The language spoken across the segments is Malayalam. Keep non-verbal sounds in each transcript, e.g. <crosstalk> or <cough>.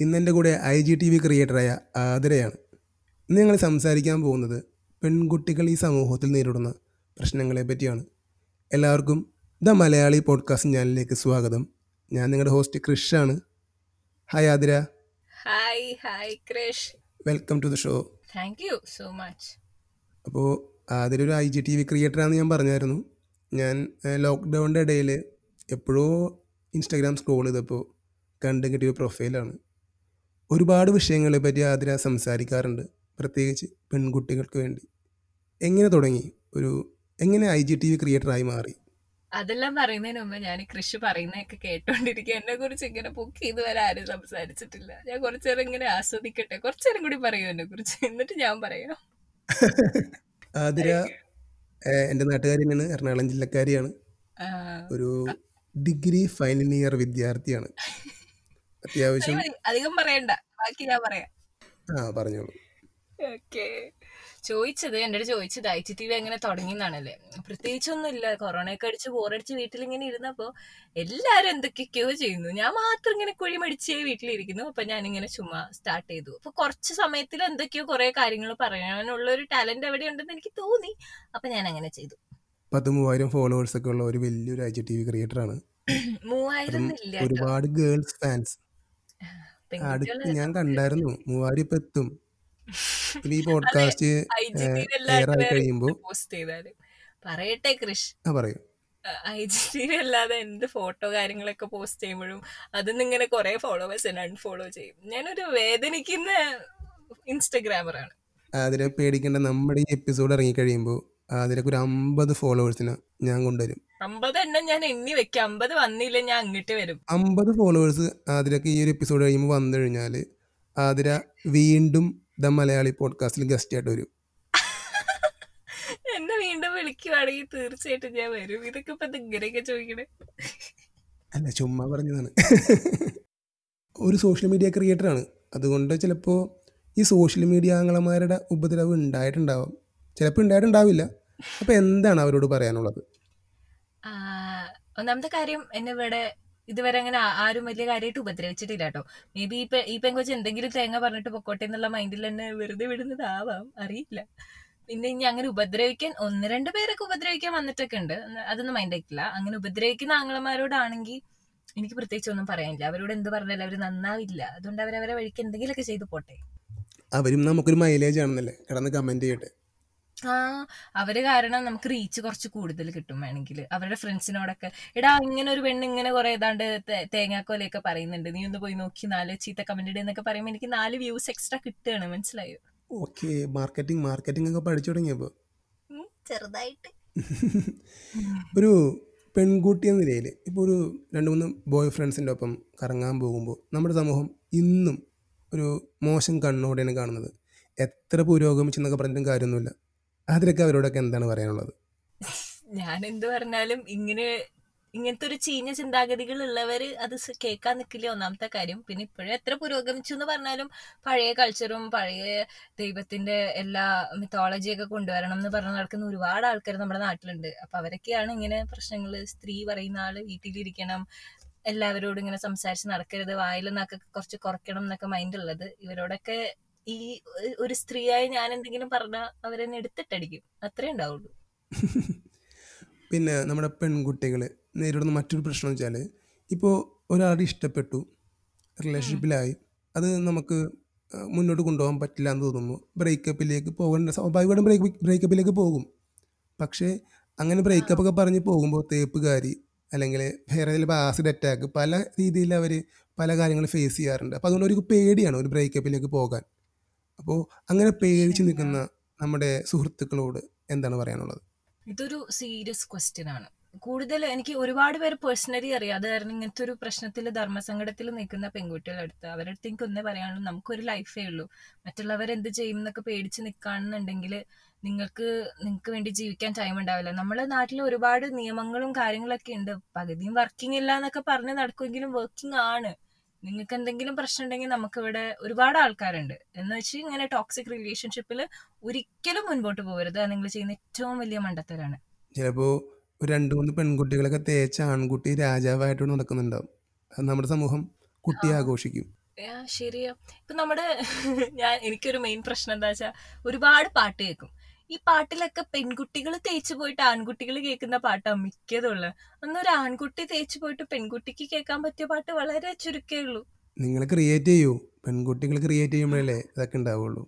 ഇന്ന് എന്റെ കൂടെ ഐ ജി ടി വി ക്രിയേറ്ററായ ആതിരയാണ്. ഇന്ന് ഞങ്ങൾ സംസാരിക്കാൻ പോകുന്നത് പെൺകുട്ടികൾ ഈ സമൂഹത്തിൽ നേരിടുന്ന പ്രശ്നങ്ങളെ പറ്റിയാണ്. എല്ലാവർക്കും ദ മലയാളി പോഡ്കാസ്റ്റ് ചാനലിലേക്ക് സ്വാഗതം. ഞാൻ നിങ്ങളുടെ host ക്രിഷാണ്. Hi Athira. Hi hi Krish. Welcome to the show thank you so much അപ്പോൾ ആതിര ഒരു ഐ ജി ടി വി ക്രിയേറ്ററാണെന്ന് ഞാൻ പറഞ്ഞായിരുന്നു. ഞാൻ ലോക്ക്ഡൗണിന്റെ ഇടയിൽ എപ്പോഴോ ഇൻസ്റ്റാഗ്രാം സ്ക്രോൾ ചെയ്തപ്പോൾ കണ്ടു കിട്ടിയ ഒരു പ്രൊഫൈലാണ് ഒരുപാട് വിഷയങ്ങളെ പറ്റി ആതിര സംസാരിക്കാറുണ്ട്. പ്രത്യേകിച്ച് പെൺകുട്ടികൾക്ക് വേണ്ടി. എങ്ങനെ തുടങ്ങി? ഒരു എങ്ങനെ ഐ ജി ടി വി ക്രിയേറ്ററായി മാറി? അതെല്ലാം പറയുന്നതിന് മുമ്പ് ഞാൻ കൃഷി പറയുന്നതൊക്കെ കേട്ടോണ്ടിരിക്കുക എന്നെ കുറിച്ച് ഇങ്ങനെ പൊക്കി ഇതുവരെ ആരും സംസാരിച്ചിട്ടില്ല. ഞാൻ കുറച്ചേരം ഇങ്ങനെ ആസ്വദിക്കട്ടെ. കുറച്ചേരം കൂടി പറയൂ എന്നെ കുറിച്ച് എന്നിട്ട് ഞാൻ പറയാം. ആതിര എന്റെ നാട്ടുകാരി തന്നെയാണ്. എറണാകുളം ജില്ലക്കാരിയാണ്. ഒരു ഡിഗ്രി ഫൈനൽ ഇയർ വിദ്യാർത്ഥിയാണ്. അത്യാവശ്യം അധികം പറയണ്ട. ബാക്കി ഞാൻ പറയാം. ആ പറഞ്ഞോളൂ. ഓക്കെ. ചോദിച്ചത് എന്റെ അടുത്ത് ചോദിച്ചത് ഐ ടി ടി വി എങ്ങനെ തുടങ്ങി എന്നാണല്ലേ പ്രത്യേകിച്ചൊന്നുമില്ല. കൊറോണയൊക്കെ അടിച്ച് ബോറടിച്ച് വീട്ടിലിങ്ങനെ ഇരുന്നപ്പോ എല്ലാരും എന്തൊക്കെയൊക്കെയോ ചെയ്യുന്നു. ഞാൻ മാത്രം ഇങ്ങനെ കുഴി മടിച്ചേ വീട്ടിലിരിക്കുന്നു. അപ്പൊ ഞാൻ ഇങ്ങനെ ചുമ്മാ സ്റ്റാർട്ട് ചെയ്തു. അപ്പൊ കുറച്ച് സമയത്തിൽ എന്തൊക്കെയോ കുറെ കാര്യങ്ങൾ പറയാനുള്ള ഒരു ടാലന്റ് എവിടെ ഉണ്ടെന്ന് എനിക്ക് തോന്നി. അപ്പൊ ഞാൻ അങ്ങനെ ചെയ്തു. പത്ത് മൂവായിരം ഫോളോവേഴ്സ് ഒക്കെ ഉള്ള ഒരു വലിയൊരു I G T V creator ആണ്. മൂവായിരം ഒരുപാട് ഗേൾസ് ഫാൻസ് അടുത്ത് പെൺകുട്ടികൾ ഞാൻ കണ്ടായിരുന്നു. മൂവായിരം ഇപ്പൊ എത്തും ഇനി ഈ <laughs> podcast I G T air ആയി കഴിയുമ്പോൾ പോസ്റ്റ് ചെയ്താൽ പറയട്ടെ കൃഷ്. ആ പറയൂ. ഐ ജി എന്ത് ഫോട്ടോ കാര്യങ്ങളൊക്കെ പോസ്റ്റ് ചെയ്യുമ്പോഴും അതിന്ന് ഇങ്ങനെ കുറെ ഫോളോവേഴ്സ് എന്നെ അൺഫോളോ ചെയ്യും. ഞാനൊരു വേദനിക്കുന്ന ഇൻസ്റ്റഗ്രാമറാണ് അതിനെ പേടിക്കേണ്ട നമ്മുടെ ഈ എപ്പിസോഡ് ഇറങ്ങി കഴിയുമ്പോൾ അതിലേക്ക് ഒരു അമ്പത് ഫോളോവേഴ്സിനെ ഞാൻ കൊണ്ടുവരും. അമ്പത് എണ്ണം ഞാൻ എണ്ണി വെക്കാം. അമ്പത് വന്നില്ല ഞാൻ അങ്ങോട്ട് വരും. അമ്പത് ഫോളോവേഴ്സ് ആതിരക്ക് ഈ ഒരു എപ്പിസോഡ് കഴിയുമ്പോൾ വന്നു കഴിഞ്ഞാൽ ആതിര വീണ്ടും ദ മലയാളി പോഡ്കാസ്റ്റിൽ ഗസ്റ്റ് ആയിട്ട് വരും. എന്നെ വീണ്ടും വിളിക്കുവാണെങ്കിൽ തീർച്ചയായിട്ടും ഞാൻ വരും. ഇതൊക്കെ ഇപ്പൊ ഇങ്ങനെയൊക്കെ ചോദിക്കണേ. അല്ല ചുമ്മാ പറഞ്ഞതാണ്. ഒരു സോഷ്യൽ മീഡിയ ക്രിയേറ്ററാണ് അതുകൊണ്ട് ചിലപ്പോൾ ഈ സോഷ്യൽ മീഡിയ ആംഗളമാരുടെ ഉപദ്രവം ഉണ്ടായിട്ടുണ്ടാവാം. ചിലപ്പോൾ ഉണ്ടായിട്ടുണ്ടാവില്ല. അപ്പോൾ എന്താണ് അവരോട് പറയാനുള്ളത്? ഒന്നാമത്തെ കാര്യം എന്നെ ഇവിടെ ഇതുവരെ അങ്ങനെ ആരും വലിയ കാര്യമായിട്ട് ഉപദ്രവിച്ചിട്ടില്ല കേട്ടോ മേ ബി ഈ പെങ്കൊച്ച് എന്തെങ്കിലും തേങ്ങ പറഞ്ഞിട്ട് പൊക്കോട്ടെ എന്നുള്ള മൈൻഡിൽ തന്നെ വെറുതെ വിടുന്നതാവാം. അറിയില്ല. പിന്നെ ഇനി അങ്ങനെ ഉപദ്രവിക്കാൻ ഒന്ന് രണ്ട് പേരൊക്കെ ഉപദ്രവിക്കാൻ വന്നിട്ടൊക്കെ ഉണ്ട്. അതൊന്നും മൈൻഡ് ആക്കില്ല അങ്ങനെ ഉപദ്രവിക്കുന്ന ആംഗ്ലമാരോടാണെങ്കിൽ എനിക്ക് പ്രത്യേകിച്ച് ഒന്നും പറയാനില്ല. അവരോട് എന്ത് പറഞ്ഞാലും അവർ നന്നാവില്ല. അതുകൊണ്ട് അവരവരെ വഴിക്ക് എന്തെങ്കിലുമൊക്കെ ചെയ്തു പോട്ടെ. അവരും നമുക്കൊരു മൈലേജ് ആണെന്നല്ലേ? കിടന്ന് കമന്റ് ചെയ്യട്ടെ. ആ അവർ കാരണം നമുക്ക് റീച്ച് കുറച്ച് കൂടുതൽ കിട്ടും വേണമെങ്കിൽ അവരുടെ ഫ്രണ്ട്സിനോടൊക്കെ എടാ ഇങ്ങനെ ഒരു പെണ്ണ് ഇങ്ങനെ കുറെ ഏതാണ്ട് തേങ്ങാക്കോലയൊക്കെ പറയുന്നുണ്ട്. നീ ഒന്ന് പോയി നോക്കി നാല് ചീത്ത കമന്റ് എന്നൊക്കെ പറയുമ്പോൾ എനിക്ക് നാല് വ്യൂസ് എക്സ്ട്രാ കിട്ടുകയാണ്. മനസ്സിലായോ? ഓക്കെ മാർക്കറ്റിംഗ് മാർക്കറ്റിംഗ് ഒക്കെ പഠിച്ചു തുടങ്ങിയപ്പോ? ചെറുതായിട്ട്. <laughs> ഒരു പെൺകുട്ടി എന്ന നിലയിൽ ഇപ്പോൾ ഒരു രണ്ട് മൂന്ന് ബോയ് ഫ്രണ്ട്സിന്റെ ഒപ്പം കറങ്ങാൻ പോകുമ്പോൾ നമ്മുടെ സമൂഹം ഇന്നും ഒരു മോശം കണ്ണോടെയാണ് കാണുന്നത്. എത്ര പുരോഗമിച്ചെന്നൊക്കെ പറഞ്ഞിട്ടും കാര്യമൊന്നുമില്ല. അതിലൊക്കെ അവരോടൊക്കെ എന്താണ് പറയാനുള്ളത്? ഞാൻ എന്ത് പറഞ്ഞാലും ഇങ്ങനെ ഇങ്ങനത്തെ ഒരു ചീഞ്ഞ ചിന്താഗതികൾ ഉള്ളവര് അത് കേൾക്കാൻ നിൽക്കില്ല ഒന്നാമത്തെ കാര്യം. പിന്നെ ഇപ്പോഴും എത്ര പുരോഗമിച്ചു എന്ന് പറഞ്ഞാലും പഴയ കൾച്ചറും പഴയ ദൈവത്തിന്റെ എല്ലാ മിത്തോളജിയൊക്കെ കൊണ്ടുവരണം എന്ന് പറഞ്ഞ് നടക്കുന്ന ഒരുപാട് ആൾക്കാർ നമ്മുടെ നാട്ടിലുണ്ട്. അപ്പൊ അവരൊക്കെയാണ് ഇങ്ങനെ പ്രശ്നങ്ങൾ സ്ത്രീ പറയുന്ന ആൾ വീട്ടിലിരിക്കണം എല്ലാവരോടും ഇങ്ങനെ സംസാരിച്ച് നടക്കരുത് വായിൽ നിന്നൊക്കെ കുറച്ച് കുറയ്ക്കണം എന്നൊക്കെ മൈൻഡ് ഉള്ളത്. ഇവരോടൊക്കെ ഈ ഒരു സ്ത്രീയായി ഞാൻ എന്തെങ്കിലും പറഞ്ഞാൽ അവരെന്നെ എടുത്തിട്ടടിക്കും. അത്രേ ഉണ്ടാവുള്ളൂ. <laughs> പിന്നെ നമ്മുടെ പെൺകുട്ടികൾ നേരിടുന്ന മറ്റൊരു പ്രശ്നം വെച്ചാൽ ഇപ്പോൾ ഒരാളുടെ ഇഷ്ടപ്പെട്ടു റിലേഷൻഷിപ്പിലായി അത് നമുക്ക് മുന്നോട്ട് കൊണ്ടുപോകാൻ പറ്റില്ല എന്ന് തോന്നുന്നു. ബ്രേക്കപ്പിലേക്ക് പോകേണ്ട സ്വാഭാവികമായിട്ടും ബ്രേക്ക് ബ്രേക്കപ്പിലേക്ക് പോകും. പക്ഷേ അങ്ങനെ ബ്രേക്കപ്പ് ഒക്കെ പറഞ്ഞ് പോകുമ്പോൾ തേപ്പുകാരി അല്ലെങ്കിൽ വേറെ ചിലപ്പോൾ ആസിഡ് അറ്റാക്ക് പല രീതിയിൽ അവർ പല കാര്യങ്ങൾ ഫേസ് ചെയ്യാറുണ്ട്. അപ്പോൾ അതുകൊണ്ട് ഒരു പേടിയാണ് ഒരു ബ്രേക്കപ്പിലേക്ക് പോകാൻ. അപ്പോൾ അങ്ങനെ പേടിച്ച് നിൽക്കുന്ന നമ്മുടെ സുഹൃത്തുക്കളോട് എന്താണ് പറയാനുള്ളത്? ഇതൊരു സീരിയസ് ക്വസ്റ്റ്യൻ ആണ്. കൂടുതൽ എനിക്ക് ഒരുപാട് പേര് പേഴ്സണലി അറിയാം. അത് കാരണം ഇങ്ങനത്തെ ഒരു പ്രശ്നത്തിൽ ധർമ്മസങ്കടത്തിൽ നിൽക്കുന്ന പെൺകുട്ടികളുടെ അടുത്ത് അവരുടെ അടുത്ത് എനിക്ക് ഒന്നേ പറയാനുള്ളൂ നമുക്കൊരു ലൈഫേ ഉള്ളൂ. മറ്റുള്ളവർ എന്ത് ചെയ്യും എന്നൊക്കെ പേടിച്ച് നിൽക്കുകയാണെന്നുണ്ടെങ്കിൽ നിങ്ങൾക്ക് നിങ്ങൾക്ക് വേണ്ടി ജീവിക്കാൻ ടൈം ഉണ്ടാവില്ല. നമ്മുടെ നാട്ടിൽ ഒരുപാട് നിയമങ്ങളും കാര്യങ്ങളൊക്കെ ഉണ്ട്. പകുതിയും വർക്കിംഗ് ഇല്ല എന്നൊക്കെ പറഞ്ഞ് നടക്കുമെങ്കിലും വർക്കിംഗ് ആണ്. നിങ്ങൾക്ക് എന്തെങ്കിലും പ്രശ്നം ഉണ്ടെങ്കിൽ നമുക്കിവിടെ ഒരുപാട് ആൾക്കാരുണ്ട്. എന്ന് വെച്ച് ഇങ്ങനെ ടോക്സിക് റിലേഷൻഷിപ്പിൽ ഒരിക്കലും മുൻപോട്ട് പോകരുത്. അത് നിങ്ങൾ ചെയ്യുന്ന ഏറ്റവും വലിയ മണ്ടത്തരാണ്. ചിലപ്പോ ഒരു രണ്ട് മൂന്ന് പെൺകുട്ടികളൊക്കെ തേച്ച ആൺകുട്ടി രാജാവായിട്ട് നടക്കുന്നുണ്ടാവും. അത് നമ്മുടെ സമൂഹം കുട്ടിയെ ആഘോഷിക്കും. ശരിയാ. ഇപ്പൊ നമ്മുടെ ഞാൻ എനിക്കൊരു മെയിൻ പ്രശ്നം എന്താ വെച്ചാ ഒരുപാട് പാട്ട് കേൾക്കും. ഈ പാട്ടിലൊക്കെ പെൺകുട്ടികൾ തേച്ചു പോയിട്ട് ആൺകുട്ടികൾ കേൾക്കുന്ന പാട്ടാണ് മിക്കതുള്ളത് അന്നൊരു ആൺകുട്ടി തേച്ചു പോയിട്ട് പെൺകുട്ടിക്ക് കേൾക്കാൻ പറ്റിയ പാട്ട് വളരെ ചുരുക്കേ ഉള്ളൂ. നിങ്ങൾ ക്രിയേറ്റ് ചെയ്യൂ. പെൺകുട്ടികൾ ക്രിയേറ്റ് ചെയ്യുമ്പോഴല്ലേ ഇതൊക്കെ ഉണ്ടാവുള്ളൂ.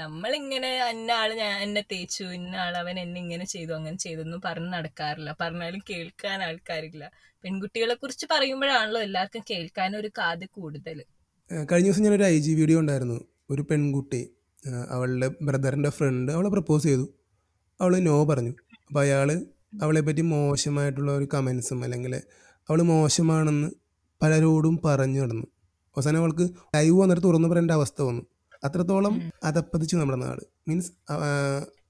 നമ്മളിങ്ങനെ അന്നാൾ ആൾ ഞാൻ എന്നെ തേച്ചു ഇന്ന ആൾ അവൻ എന്നെ ഇങ്ങനെ ചെയ്തു അങ്ങനെ ചെയ്തൊന്നും പറഞ്ഞ് നടക്കാറില്ല. പറഞ്ഞാലും കേൾക്കാൻ ആൾക്കാരില്ല. പെൺകുട്ടികളെ കുറിച്ച് പറയുമ്പോഴാണല്ലോ എല്ലാവർക്കും കേൾക്കാൻ ഒരു കാത് കൂടുതൽ കഴിഞ്ഞ ദിവസം ഞാനൊരു ഐ ജി വീഡിയോ ഉണ്ടായിരുന്നു ഒരു പെൺകുട്ടി അവളുടെ ബ്രദറിന്റെ ഫ്രണ്ട് അവളെ പ്രപ്പോസ് ചെയ്തു. അവൾ നോ പറഞ്ഞു. അപ്പോൾ അയാൾ അവളെ പറ്റി മോശമായിട്ടുള്ള ഒരു കമൻസും അല്ലെങ്കിൽ അവൾ മോശമാണെന്ന് പലരോടും പറഞ്ഞു നടന്നു. അവസാനം അവൾക്ക് ലൈവ് വന്നിട്ട് തുറന്നു പറയേണ്ട അവസ്ഥ വന്നു. അത്രത്തോളം അതപ്പതിച്ചു നമ്മുടെ നാട് മീൻസ്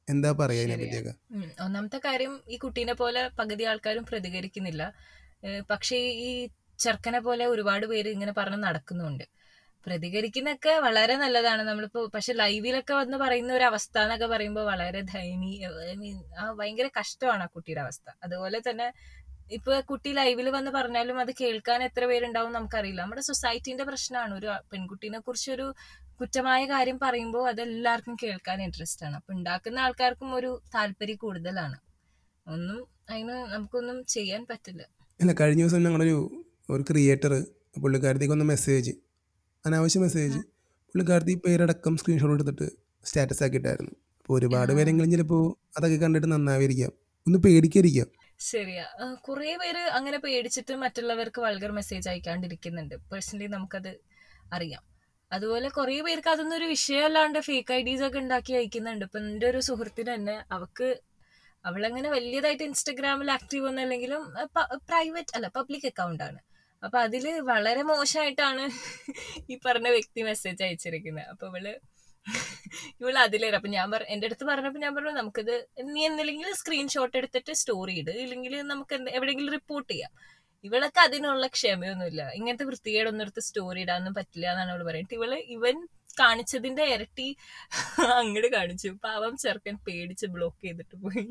എന്താ പറയുക ഇതിനെ പറ്റിയൊക്കെ ഉം. ഒന്നാമത്തെ കാര്യം ഈ കുട്ടീനെ പോലെ പകുതി ആൾക്കാരും പ്രതികരിക്കുന്നില്ല. പക്ഷേ ഈ ചെറുക്കനെ പോലെ ഒരുപാട് പേര് ഇങ്ങനെ പറഞ്ഞ് നടക്കുന്നുണ്ട്. പ്രതികരിക്കുന്നൊക്കെ വളരെ നല്ലതാണ്. നമ്മളിപ്പോ പക്ഷെ ലൈവിലൊക്കെ വന്ന് പറയുന്ന ഒരു അവസ്ഥ എന്നൊക്കെ പറയുമ്പോൾ വളരെ ദയനീയ mean, ആ ഭയങ്കര കഷ്ടമാണ് ആ കുട്ടിയുടെ അവസ്ഥ. അതുപോലെ തന്നെ ഇപ്പൊ കുട്ടി ലൈവിൽ വന്ന് പറഞ്ഞാലും അത് കേൾക്കാൻ എത്ര പേരുണ്ടാവും നമുക്കറിയില്ല. നമ്മുടെ സൊസൈറ്റിന്റെ പ്രശ്നമാണ്. ഒരു പെൺകുട്ടീനെ കുറിച്ച് ഒരു കുറ്റമായ കാര്യം പറയുമ്പോൾ അത് എല്ലാവർക്കും കേൾക്കാൻ ഇൻട്രസ്റ്റ് ആണ്. അപ്പൊ ഉണ്ടാക്കുന്ന ആൾക്കാർക്കും ഒരു താല്പര്യം കൂടുതലാണ്. ഒന്നും അതിന് നമുക്കൊന്നും ചെയ്യാൻ പറ്റില്ല. അല്ല കഴിഞ്ഞ ദിവസം ഞങ്ങളൊരു ഒരു ക്രിയേറ്റർ പുള്ളിക്കാരത്തേക്ക് ഒന്ന് മെസ്സേജ് അനാവശ്യ മെസ്സേജ് പുള്ളിക്കാരത്തി പേരടക്കം സ്ക്രീൻഷോട്ട് എടുത്തിട്ട് സ്റ്റാറ്റസ് ആക്കിയിട്ടായിരുന്നു. അപ്പോൾ ഒരുപാട് പേരെങ്കിലും ചിലപ്പോൾ അതൊക്കെ കണ്ടിട്ട് നന്നായിരിക്കാം ഒന്ന് പേടിക്കാതിരിക്കാം ശരിയാ. കുറെ പേര് അങ്ങനെ പേടിച്ചിട്ട് മറ്റുള്ളവർക്ക് വൾഗർ മെസ്സേജ് അയക്കാണ്ടിരിക്കുന്നുണ്ട്. പേഴ്സണലി നമുക്കത് അറിയാം. അതുപോലെ കുറെ പേർക്ക് അതൊന്നും ഒരു വിഷയമല്ലാണ്ട് ഫേക്ക് ഐ ഡീസ് ഒക്കെ ഉണ്ടാക്കി അയക്കുന്നുണ്ട്. ഇപ്പൊ എന്റെ ഒരു സുഹൃത്തിന് തന്നെ അവക്ക് അവളങ്ങനെ വലിയതായിട്ട് ഇൻസ്റ്റഗ്രാമിൽ ആക്റ്റീവ് ഒന്നല്ലെങ്കിലും പ്രൈവറ്റ് അല്ല പബ്ലിക് അക്കൗണ്ട് ആണ്. അപ്പൊ അതിൽ വളരെ മോശമായിട്ടാണ് ഈ പറഞ്ഞ വ്യക്തി മെസ്സേജ് അയച്ചിരിക്കുന്നത് അപ്പൊ ഇവൾ ഇവൾ അതിലേറെ അപ്പൊ ഞാൻ പറ എന്റെ അടുത്ത് പറഞ്ഞപ്പോ ഞാൻ പറഞ്ഞു നമുക്കിത് നീ എന്തെങ്കിലും സ്ക്രീൻഷോട്ട് എടുത്തിട്ട് സ്റ്റോറി ഇട്. ഇല്ലെങ്കിൽ നമുക്ക് എവിടെയെങ്കിലും റിപ്പോർട്ട് ചെയ്യാം. ഇവളൊക്കെ അതിനുള്ള ക്ഷമയൊന്നുമില്ല. ഇങ്ങനത്തെ വൃത്തികേടൊന്നും എടുത്ത് സ്റ്റോറി ഇടാനൊന്നും പറ്റില്ല എന്നാണ് അവൾ പറയുന്നത്. ഇവൾ ഇവൻ കാണിച്ചതിന്റെ ഇരട്ടി അങ്ങോട്ട് കാണിച്ചു. പാവം ചെറുക്കൻ പേടിച്ച് ബ്ലോക്ക് ചെയ്തിട്ട് പോയി.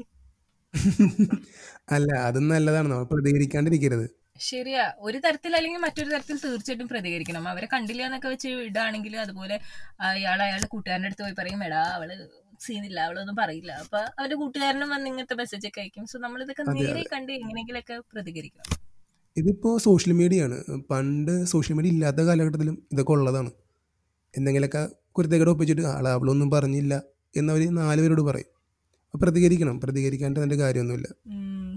അല്ല അതും നല്ലതാണ്. നമ്മൾ പ്രതികരിക്കാണ്ടിരിക്കരുത്. ശരിയാ. ഒരു തരത്തിൽ അല്ലെങ്കിൽ മറ്റൊരു തരത്തിൽ തീർച്ചയായിട്ടും പ്രതികരിക്കണം. അവരെ കണ്ടില്ല എന്നൊക്കെ വെച്ച് ഇടാണെങ്കിൽ അതുപോലെ അയാൾ അയാളുടെ കൂട്ടുകാരന്റെ അടുത്ത് പോയി പറയും എടാ അവൾ സീനില്ല അവളൊന്നും പറയില്ല. അപ്പൊ അവരുടെ കൂട്ടുകാരനും വന്ന് ഇങ്ങനത്തെ മെസ്സേജ് ഒക്കെ അയക്കും. സോ നമ്മൾ ഇതൊക്കെ നേരെ കണ്ട് എങ്ങനെയെങ്കിലൊക്കെ പ്രതികരിക്കണം. ഇതിപ്പോ സോഷ്യൽ മീഡിയ ആണ്. പണ്ട് സോഷ്യൽ മീഡിയ ഇല്ലാത്ത കാലഘട്ടത്തിലും ഇതൊക്കെ ഉള്ളതാണ്. എന്തെങ്കിലുമൊക്കെ കുരുത്തേക്കടെ ഒപ്പിച്ചിട്ട് ആളെ അവളൊന്നും പറഞ്ഞില്ല എന്നവർ നാലുപേരോട് പറയും. പ്രതികരിക്കണം. പ്രതികരിക്കാണ്ട് അതിന്റെ കാര്യമൊന്നുമില്ല.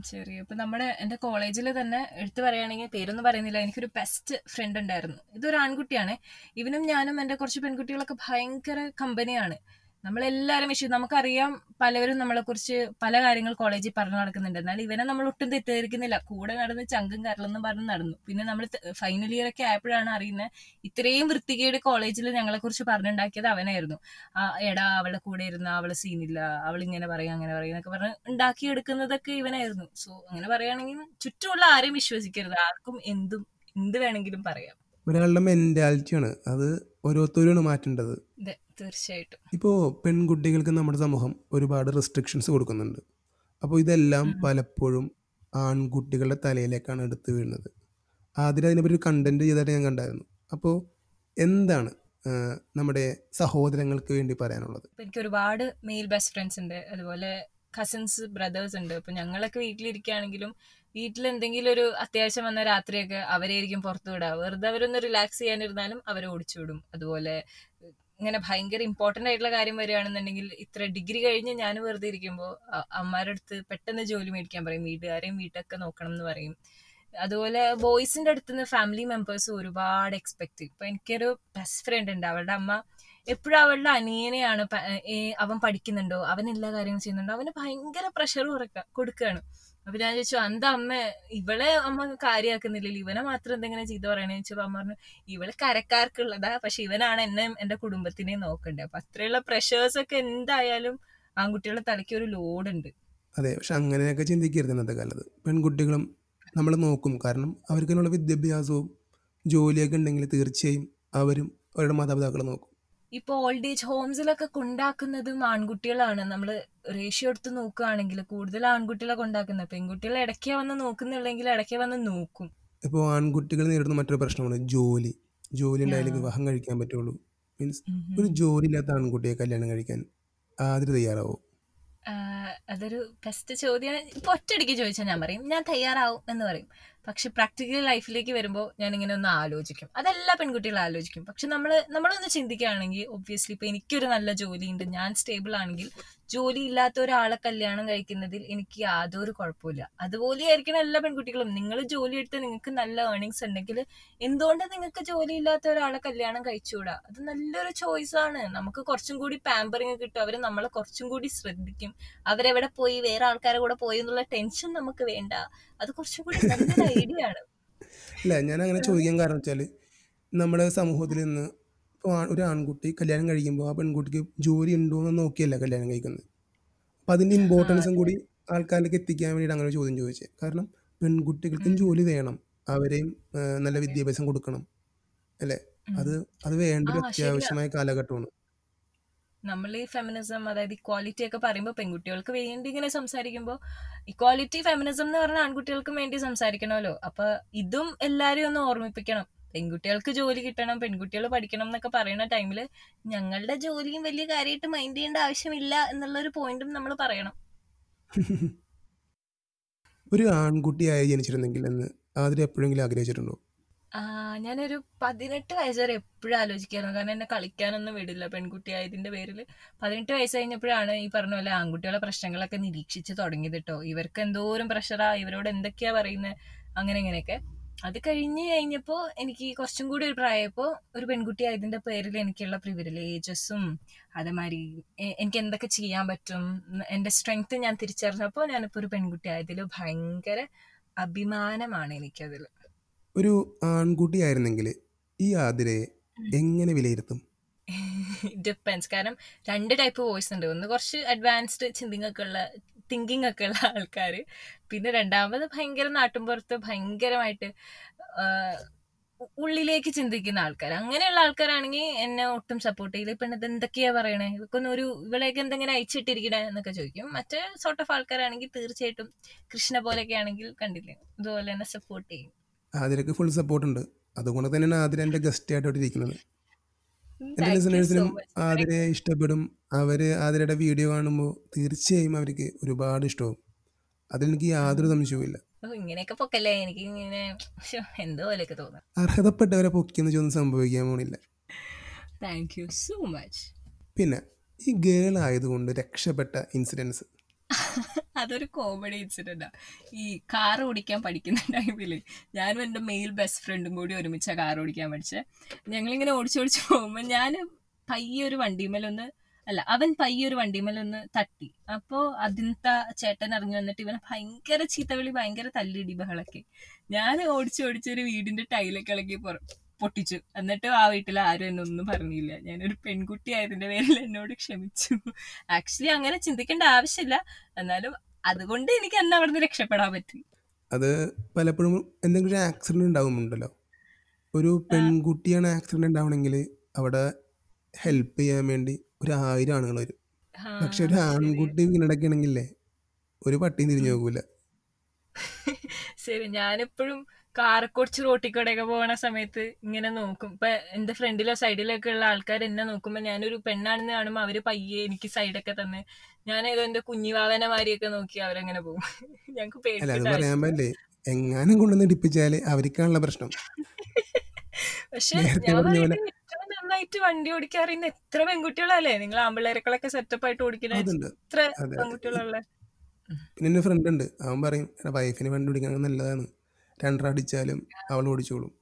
ശരി അപ്പൊ നമ്മുടെ എന്റെ കോളേജിൽ തന്നെ എടുത്തു പറയുകയാണെങ്കിൽ പേരൊന്നും പറയുന്നില്ല. എനിക്കൊരു ബെസ്റ്റ് ഫ്രണ്ട് ഉണ്ടായിരുന്നു. ഇതൊരു ആൺകുട്ടിയാണ്. ഇവനും ഞാനും എന്റെ കുറച്ച് പെൺകുട്ടികളൊക്കെ ഭയങ്കര കമ്പനിയാണ് നമ്മളെല്ലാരും വിഷയം നമുക്കറിയാം പലവരും നമ്മളെ കുറിച്ച് പല കാര്യങ്ങൾ കോളേജിൽ പറഞ്ഞു നടക്കുന്നുണ്ട്. എന്നാൽ ഇവനെ നമ്മൾ ഒട്ടും തെറ്റിദ്ധരിക്കുന്നില്ല. കൂടെ നടന്ന് ചങ്കും കരളെന്നും പറഞ്ഞ് നടന്നു. പിന്നെ നമ്മൾ ഫൈനൽ ഇയർ ഒക്കെ ആയപ്പോഴാണ് അറിയുന്നത് ഇത്രയും വൃത്തികേട് കോളേജിൽ ഞങ്ങളെ കുറിച്ച് പറഞ്ഞുണ്ടാക്കിയത് അവനായിരുന്നു. ആ എടാ അവളെ കൂടെ ഇരുന്ന അവളെ സീനില്ല അവൾ ഇങ്ങനെ പറയും അങ്ങനെ പറയും എന്നൊക്കെ പറഞ്ഞ് ഉണ്ടാക്കിയെടുക്കുന്നതൊക്കെ ഇവനായിരുന്നു. സോ അങ്ങനെ പറയുകയാണെങ്കിൽ ചുറ്റുമുള്ള ആരെയും വിശ്വസിക്കരുത്. ആർക്കും എന്തും എന്ത് വേണമെങ്കിലും പറയാം. ഒരാളുടെ മെന്റാലിറ്റിയാണ് അത് ഓരോരുത്തരും മാറ്റേണ്ടത്. തീർച്ചയായിട്ടും. ഇപ്പോൾ പെൺകുട്ടികൾക്ക് നമ്മുടെ സമൂഹം ഒരുപാട് റെസ്ട്രിക്ഷൻസ് കൊടുക്കുന്നുണ്ട്. അപ്പോൾ ഇതെല്ലാം പലപ്പോഴും ആൺകുട്ടികളുടെ തലയിലേക്കാണ് എടുത്തു വീഴുന്നത്. ആദ്യം അതിനെപ്പറ്റി ഒരു കണ്ടന്റ് ചെയ്തായിട്ട് ഞാൻ കണ്ടായിരുന്നു. അപ്പോൾ എന്താണ് നമ്മുടെ സഹോദരങ്ങൾക്ക് വേണ്ടി പറയാനുള്ളത്? ഇപ്പൊ എനിക്ക് ഒരുപാട് മെയിൽ ബെസ്റ്റ് ഫ്രണ്ട്സ് ഉണ്ട്. അതുപോലെ കസിൻസ് ബ്രദേഴ്സ് ഉണ്ട്. അപ്പൊ ഞങ്ങളൊക്കെ വീട്ടിലിരിക്കുകയാണെങ്കിലും വീട്ടിൽ എന്തെങ്കിലും ഒരു അത്യാവശ്യം വന്ന രാത്രിയൊക്കെ അവരെയായിരിക്കും പുറത്തു വിടുക വെറുതെ അവരൊന്ന് റിലാക്സ് ചെയ്യാനിരുന്നാലും അവരെ ഓടിച്ചു വിടും. അതുപോലെ ഇങ്ങനെ ഭയങ്കര ഇമ്പോർട്ടന്റ് ആയിട്ടുള്ള കാര്യം വരികയാണെന്നുണ്ടെങ്കിൽ ഇത്ര ഡിഗ്രി കഴിഞ്ഞ് ഞാൻ വെറുതെ ഇരിക്കുമ്പോൾ അമ്മമാരുടെ അടുത്ത് പെട്ടെന്ന് ജോലി മേടിക്കാൻ പറയും. വീട്ടുകാരെയും വീട്ടൊക്കെ നോക്കണം എന്ന് പറയും. അതുപോലെ ബോയ്സിന്റെ അടുത്ത് നിന്ന് ഫാമിലി മെമ്പേഴ്സ് ഒരുപാട് എക്സ്പെക്ട് ചെയ്യും. ഇപ്പൊ എനിക്കൊരു ബെസ്റ്റ് ഫ്രണ്ട് ഉണ്ട്. അവളുടെ അമ്മ എപ്പോഴും അവളുടെ അനിയനെയാണ് അവൻ പഠിക്കുന്നുണ്ടോ? അവൻ എല്ലാ കാര്യങ്ങളും ചെയ്യുന്നുണ്ടോ? അവന് ഭയങ്കര പ്രഷർ കൊടുക്കുകയാണ് അപ്പൊ ഞാൻ ചോദിച്ചു എന്താ അമ്മ? ഇവളെ അമ്മ കാര്യമാക്കുന്നില്ലല്ലോ ഇവനെ മാത്രം എന്തെങ്കിലും ചെയ്തു പറയണേ? ചോദിച്ചപ്പോ അമ്മ പറഞ്ഞു ഇവൾ കരക്കാർക്കുള്ളതാ. പക്ഷെ ഇവനാണ് എന്നെ എന്റെ കുടുംബത്തിനെ നോക്കണ്ടേ. അപ്പൊ അത്രയുള്ള പ്രഷേഴ്സ് ഒക്കെ എന്തായാലും ആൺകുട്ടികളുടെ തലയ്ക്ക് ഒരു ലോഡ് ഉണ്ട്. അതെ പക്ഷെ അങ്ങനെയൊക്കെ ചിന്തിക്കരുത് ഇന്നത്തെ കാലത്ത്. പെൺകുട്ടികളും നമ്മൾ നോക്കും. കാരണം അവർക്കുള്ള വിദ്യാഭ്യാസവും ജോലിയൊക്കെ ഉണ്ടെങ്കിൽ തീർച്ചയായും അവരും അവരുടെ മാതാപിതാക്കളെ നോക്കും. ഇപ്പൊ ഓൾഡ് ഏജ് ഹോംസിലൊക്കെ കൊണ്ടാക്കുന്നതും ആൺകുട്ടികളാണ്. നമ്മൾ റേഷ്യോ എടുത്ത് നോക്കുകയാണെങ്കിൽ കൂടുതൽ ആൺകുട്ടികളെ കൊണ്ടാക്കുന്നത്. പെൺകുട്ടികളെ ഇടയ്ക്ക് വന്ന് നോക്കുന്നുള്ളെങ്കിൽ ഇടയ്ക്ക് വന്ന് നോക്കും. ഇപ്പോൾ ആൺകുട്ടികൾ നേരിടുന്ന മറ്റൊരു പ്രശ്നമാണ് ജോലി. ജോലി ഉണ്ടായാലും വിവാഹം കഴിക്കാൻ പറ്റുള്ളൂ. മീൻസ് ഒരു. ജോലി ഇല്ലാത്ത ആൺകുട്ടിയെ കല്യാണം കഴിക്കാൻ ആദ്യം തയ്യാറാവും? അതൊരു ബെസ്റ്റ് ചോദ്യമാണ് ഇപ്പൊ ഒറ്റയടിക്ക് ചോദിച്ചാൽ ഞാൻ പറയും. ഞാൻ തയ്യാറാവും എന്ന് പറയും. പക്ഷെ പ്രാക്ടിക്കൽ ലൈഫിലേക്ക് വരുമ്പോൾ ഞാൻ ഇങ്ങനെ ഒന്ന് ആലോചിക്കും. അതെല്ലാ പെൺകുട്ടികളും ആലോചിക്കും. പക്ഷെ നമ്മൾ നമ്മളൊന്ന് ചിന്തിക്കുകയാണെങ്കിൽ ഒബ്വിയസ്ലി ഇപ്പൊ എനിക്കൊരു നല്ല ജോലിയുണ്ട് ഞാൻ സ്റ്റേബിൾ ആണെങ്കിൽ ജോലി ഇല്ലാത്ത ഒരാളെ കല്യാണം കഴിക്കുന്നതിൽ എനിക്ക് യാതൊരു കുഴപ്പമില്ല അതുപോലെ ആയിരിക്കണം എല്ലാ പെൺകുട്ടികളും. നിങ്ങൾ ജോലി എടുത്ത് നിങ്ങൾക്ക് നല്ല ഏർണിങ്സ് ഉണ്ടെങ്കിൽ എന്തുകൊണ്ട് നിങ്ങൾക്ക് ജോലി ഇല്ലാത്ത ഒരാളെ കല്യാണം കഴിച്ചുകൂടാ? അത് നല്ലൊരു ചോയ്സ് ആണ്. നമുക്ക് കുറച്ചും കൂടി പാമ്പറിങ് കിട്ടും. അവർ നമ്മളെ കുറച്ചും കൂടി ശ്രദ്ധിക്കും. അവരെവിടെ പോയി? വേറെ ആൾക്കാരെ കൂടെ പോയി എന്നുള്ള ടെൻഷൻ നമുക്ക് വേണ്ട. അത് കുറച്ചും കൂടി നല്ലൊരു <laughs> ഐഡിയ ആണ്. അല്ല ഞാൻ അങ്ങനെ ചോദിക്കാൻ കാരണം വെച്ചാൽ നമ്മുടെ സമൂഹത്തിൽ നിന്ന് ഒരു ആൺകുട്ടി കല്യാണം കഴിക്കുമ്പോൾ ആ പെൺകുട്ടിക്ക് ജോലി ഉണ്ടോ എന്ന് നോക്കിയല്ല കല്യാണം കഴിക്കുന്നത്. അപ്പം അതിന്റെ ഇമ്പോർട്ടൻസും കൂടി ആൾക്കാരിലേക്ക് എത്തിക്കാൻ വേണ്ടിയിട്ട് അങ്ങനെ ഒരു ചോദ്യം ചോദിച്ചത് കാരണം പെൺകുട്ടികൾക്കും ജോലി വേണം. അവരെയും നല്ല വിദ്യാഭ്യാസം കൊടുക്കണം. അല്ലേ? അത് അത് വേണ്ട ഒരു ശരിയാ. അത്യാവശ്യമായ കാലഘട്ടമാണ്. നമ്മൾ ഈ ഫെമിനിസം അതായത് ഇക്വാലിറ്റി ഒക്കെ പറയുമ്പോൾ പെൺകുട്ടികൾക്ക് വേണ്ടി ഇങ്ങനെ സംസാരിക്കുമ്പോൾ ഇക്വാലിറ്റി ഫെമിനിസം എന്ന് പറഞ്ഞാൽ ആൺകുട്ടികൾക്കും വേണ്ടി സംസാരിക്കണമല്ലോ. അപ്പൊ ഇതും എല്ലാരെയും ഒന്ന് ഓർമ്മിപ്പിക്കണം. പെൺകുട്ടികൾക്ക് ജോലി കിട്ടണം പെൺകുട്ടികൾ പഠിക്കണം എന്നൊക്കെ പറയുന്ന ടൈമിൽ ഞങ്ങളുടെ ജോലിയും വലിയ കാര്യമായിട്ട് മൈൻഡ് ചെയ്യേണ്ട ആവശ്യമില്ല എന്നുള്ള ഒരു പോയിന്റും നമ്മൾ പറയണം. ഒരു ആൺകുട്ടിയായി ജനിച്ചിരുന്നെങ്കിൽ എന്ന് ആതിര എപ്പോഴെങ്കിലും ആഗ്രഹിച്ചിട്ടുണ്ടോ? ഞാനൊരു പതിനെട്ട് വയസ്സ് വരെ എപ്പോഴും ആലോചിക്കായിരുന്നു. കാരണം എന്നെ കളിക്കാനൊന്നും വിടില്ല പെൺകുട്ടിയായതിന്റെ പേരിൽ പതിനെട്ട് വയസ്സ് കഴിഞ്ഞപ്പോഴാണ് ഈ പറഞ്ഞ പോലെ ആൺകുട്ടികളെ പ്രശ്നങ്ങളൊക്കെ നിരീക്ഷിച്ച് തുടങ്ങിയത് കേട്ടോ ഇവർക്ക് എന്തോരം പ്രഷറാ ഇവരോട് എന്തൊക്കെയാ പറയുന്നത് അങ്ങനെ ഇങ്ങനെയൊക്കെ. അത് കഴിഞ്ഞ് കഴിഞ്ഞപ്പോൾ എനിക്ക് കുറച്ചും കൂടി ഒരു പ്രായപ്പോൾ ഒരു പെൺകുട്ടി ആയതിന്റെ പേരിൽ എനിക്കുള്ള പ്രിവിലേജസും അതേമാതിരി എനിക്ക് എന്തൊക്കെ ചെയ്യാൻ പറ്റും എന്റെ സ്ട്രെങ്ത് ഞാൻ തിരിച്ചറിഞ്ഞപ്പോൾ ഞാനിപ്പോൾ ഒരു പെൺകുട്ടി ആയതിൽ ഭയങ്കര അഭിമാനമാണ് എനിക്കതിൽ. ഒരു ആൺകുട്ടി ആയിരുന്നെങ്കിൽ ഈ ആതിരയെ എങ്ങനെ വിലയിരുത്തും? <laughs> ഡിപ്പെൻസ് കാരണം രണ്ട് ടൈപ്പ് വോയിസ് ഉണ്ട്. ഒന്ന് കുറച്ച് അഡ്വാൻസ്ഡ് ചിന്തിങ്ങൊക്കെ ഉള്ള തിങ്കിങ് ഒക്കെ ഉള്ള ആൾക്കാർ പിന്നെ രണ്ടാമത് ഭയങ്കര നാട്ടുമ്പുറത്ത് ഭയങ്കരമായിട്ട് ഉള്ളിലേക്ക് ചിന്തിക്കുന്ന ആൾക്കാർ അങ്ങനെയുള്ള ആൾക്കാരാണെങ്കിൽ എന്നെ ഒട്ടും സപ്പോർട്ട് ചെയ്യില്ല. ഇപ്പം ഇത് എന്തൊക്കെയാ പറയണേ? ഇതൊക്കെ ഒന്ന് ഒരു ഇവളെയൊക്കെ എന്തെങ്കിലും അയച്ചിട്ടിരിക്കണേ എന്നൊക്കെ ചോദിക്കും. മറ്റേ സോർട്ട് ഓഫ് ആൾക്കാരാണെങ്കിൽ തീർച്ചയായിട്ടും കൃഷ്ണ പോലെയൊക്കെ ആണെങ്കിൽ കണ്ടില്ലേ? ഇതുപോലെ തന്നെ സപ്പോർട്ട് ചെയ്യും. ആതിരക്ക് ഫുൾ സപ്പോർട്ട് ഉണ്ട്. അതുകൊണ്ട് തന്നെയാണ് ആതിര എന്റെ ഗസ്റ്റ് ആയിട്ട് ഇരിക്കുന്നത്. So ലിസണേഴ്സിനും much. ആതിരയെ ഇഷ്ടപ്പെടും. അവർ ആതിരയുടെ വീഡിയോ കാണുമ്പോൾ തീർച്ചയായും അവർക്ക് ഒരുപാട് ഇഷ്ടമാവും അതിലെനിക്ക് യാതൊരു സംശയവുമില്ല. ഇങ്ങനെയൊക്കെ പൊക്കല്ലേ? എനിക്ക് ഇങ്ങനെ ശ്ശോ, എന്തോ പോലെയൊക്കെ തോന്നുന്നു അർഹതപ്പെട്ടവരെ പൊക്കിയെന്ന് ചോദ്യം സംഭവിക്കാൻ പോണില്ല. താങ്ക് യു സോ മച്ച് പിന്നെ ഈ ഗേൾ ആയതുകൊണ്ട് രക്ഷപ്പെട്ട ഇൻസിഡൻസ് <laughs> അതൊരു കോമഡി ഇൻസിഡന്റാ ഈ കാർ ഓടിക്കാൻ പഠിക്കുന്ന ടൈമിൽ ഞാനും എന്റെ മെയിൽ ബെസ്റ്റ് ഫ്രണ്ടും കൂടി ഒരുമിച്ച കാർ ഓടിക്കാൻ പഠിച്ചത് ഞങ്ങളിങ്ങനെ ഓടിച്ചോടിച്ച് പോകുമ്പോൾ ഞാൻ പയ്യെ ഒരു വണ്ടിമേലൊന്ന് അല്ല അവൻ പയ്യെ ഒരു വണ്ടിമേലൊന്ന് തട്ടി. അപ്പോ അതിനത്തെ ചേട്ടൻ ഇറങ്ങി വന്നിട്ട് ഇവനെ ഭയങ്കര ചീത്തവിളി ഭയങ്കര തല്ലിടി ബഹളൊക്കെ. ഞാൻ ഓടിച്ചോടിച്ചൊരു വീടിന്റെ ടൈലൊക്കെ ഇളക്കി പുറ പൊട്ടിച്ചു. എന്നിട്ട് ആ വീട്ടിൽ ആരും എന്നെ ഒന്നും പറഞ്ഞില്ല. ഞാനൊരു പെൺകുട്ടി ആയതിന്റെ പേരിൽ എന്നോട് ക്ഷമിച്ചു. ആക്ച്വലി അങ്ങനെ ചിന്തിക്കേണ്ട ആവശ്യമില്ല. എന്നാലും അതുകൊണ്ട് എനിക്ക് അന്ന് അവിടുന്ന് രക്ഷപ്പെടാൻ പറ്റി. അത് പലപ്പോഴും എന്തെങ്കിലും ആക്സിഡന്റ് ഉണ്ടാവുന്നുണ്ടല്ലോ. ഒരു പെൺകുട്ടിയാണ് ആക്സിഡന്റ് ഉണ്ടാവണമെങ്കിൽ അവിടെ ഹെൽപ്പ് ചെയ്യാൻ വേണ്ടി ഒരു ആയിരം ആണുങ്ങൾ വരും. പക്ഷെ ഒരു ആൺകുട്ടി വീണടക്കുകയാണെങ്കിലേ ഒരു പട്ടിയും തിരിഞ്ഞു നോക്കൂല ശരി ഞാനെപ്പോഴും കാറക്കൊടിച്ച് റോട്ടിക്കൂടെയൊക്കെ പോകണ സമയത്ത് ഇങ്ങനെ നോക്കും. ഇപ്പൊ എന്റെ ഫ്രണ്ടിലോ സൈഡിലൊക്കെ ഉള്ള ആൾക്കാർ എന്നെ നോക്കുമ്പോ ഞാനൊരു പെണ്ണാണെന്ന് കാണുമ്പോ അവർ പയ്യെ എനിക്ക് സൈഡൊക്കെ തന്ന്. ഞാൻ ഏതോ എന്റെ കുഞ്ഞിവാവനെ മാരിയൊക്കെ നോക്കി അവരങ്ങനെ പോകും. <laughs> ഞങ്ങക്ക് പറ്റില്ലേ? എങ്ങാനും കൊണ്ടുവന്ന് ഇടിപ്പിച്ചാൽ അവർക്കാണുള്ള പ്രശ്നം. <laughs> പക്ഷെ ഞാൻ പറഞ്ഞ പറയുന്നത് ഏറ്റവും നന്നായിട്ട് വണ്ടി ഓടിക്കാൻ അറിയുന്ന എത്ര പെൺകുട്ടികളല്ലേ? നിങ്ങൾ ആമ്പിള്ളേരെക്കളൊക്കെ സെറ്റപ്പ് ആയിട്ട് ഓടിക്കുന്ന അതുണ്ട്. എത്ര അതെ. പെൺകുട്ടികളുള്ള പിന്നെ ഫ്രണ്ട് ഉണ്ട്. അവൻ പറയും വൈഫിന് വണ്ടി ഓടിക്കാൻ നല്ലതാണ്. രണ്ടര അടിച്ചാലും അവൾ ഓടിച്ചോളും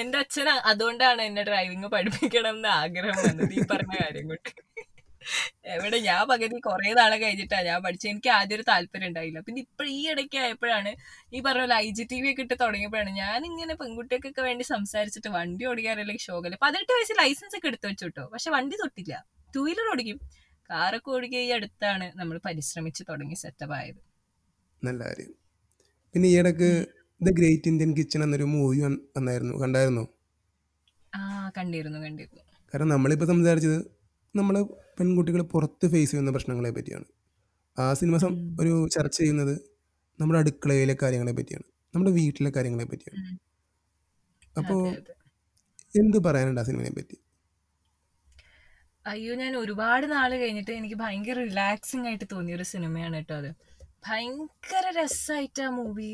എന്റെ അച്ഛൻ അതുകൊണ്ടാണ് എന്നെ ഡ്രൈവിംഗ് പഠിപ്പിക്കണം എന്ന് ആഗ്രഹം വന്നത് ഈ പറഞ്ഞ കാര്യം കൊണ്ട്. എവിടെ ഞാൻ പകുതി കുറെ നാളെ കഴിഞ്ഞിട്ടാ ഞാൻ പഠിച്ചത്. എനിക്ക് ആദ്യം ഒരു താല്പര്യം ഉണ്ടായില്ല. പിന്നെ ഇപ്പൊ ഈ ഇടയ്ക്ക് ആയപ്പോഴാണ് ഈ പറഞ്ഞ പോലെ ഐ ജി ടി വി ഒക്കെ ഇട്ട് തുടങ്ങിയപ്പോഴാണ് ഞാൻ ഇങ്ങനെ പെൺകുട്ടികൾക്കൊക്കെ വേണ്ടി സംസാരിച്ചിട്ട് വണ്ടി ഓടിക്കാറില്ലെങ്കിൽ ഷോകൽ പതിനെട്ട് വയസ്സ് ലൈസൻസ് ഒക്കെ എടുത്തു വെച്ചു കേട്ടോ പക്ഷെ വണ്ടി തൊട്ടില്ല. ടൂ വീലർ ഓടിക്കും. കാറൊക്കെ ഓടിക്കുക ഈ അടുത്താണ് നമ്മൾ പരിശ്രമിച്ച് തുടങ്ങി സെറ്റപ്പ് ആയത്. നല്ല കാര്യം. പിന്നെ ഈ ഇടയ്ക്ക് ദ ഗ്രേറ്റ് ഇന്ത്യൻ കിച്ചൺ എന്നൊരു മൂവി വന്നായിരുന്നു. കണ്ടായിരുന്നു? ആ കണ്ടിരുന്നു കണ്ടിരുന്നു. കാരണം നമ്മളിപ്പോൾ സംസാരിച്ചത് നമ്മൾ പെൺകുട്ടികൾ പുറത്ത് ഫേസ് ചെയ്യുന്ന പ്രശ്നങ്ങളെ പറ്റിയാണ്. ആ സിനിമ സം- ഒരു ചർച്ച ചെയ്യുന്നത് നമ്മുടെ അടുക്കളയിലെ കാര്യങ്ങളെ പറ്റിയാണ്. നമ്മുടെ വീട്ടിലെ കാര്യങ്ങളെ പറ്റിയാണ്. അപ്പോൾ എന്ത് പറയാനുണ്ട് ആ സിനിമയെ പറ്റി? അയ്യോ ഞാൻ ഒരുപാട് നാൾ കഴിഞ്ഞിട്ട് എനിക്ക് ഭയങ്കര റിലാക്സിംഗ് ആയിട്ട് തോന്നിയ ഒരു സിനിമയാണ് കേട്ടോ അത്. ഭയങ്കര രസമായിട്ട് ആ മൂവി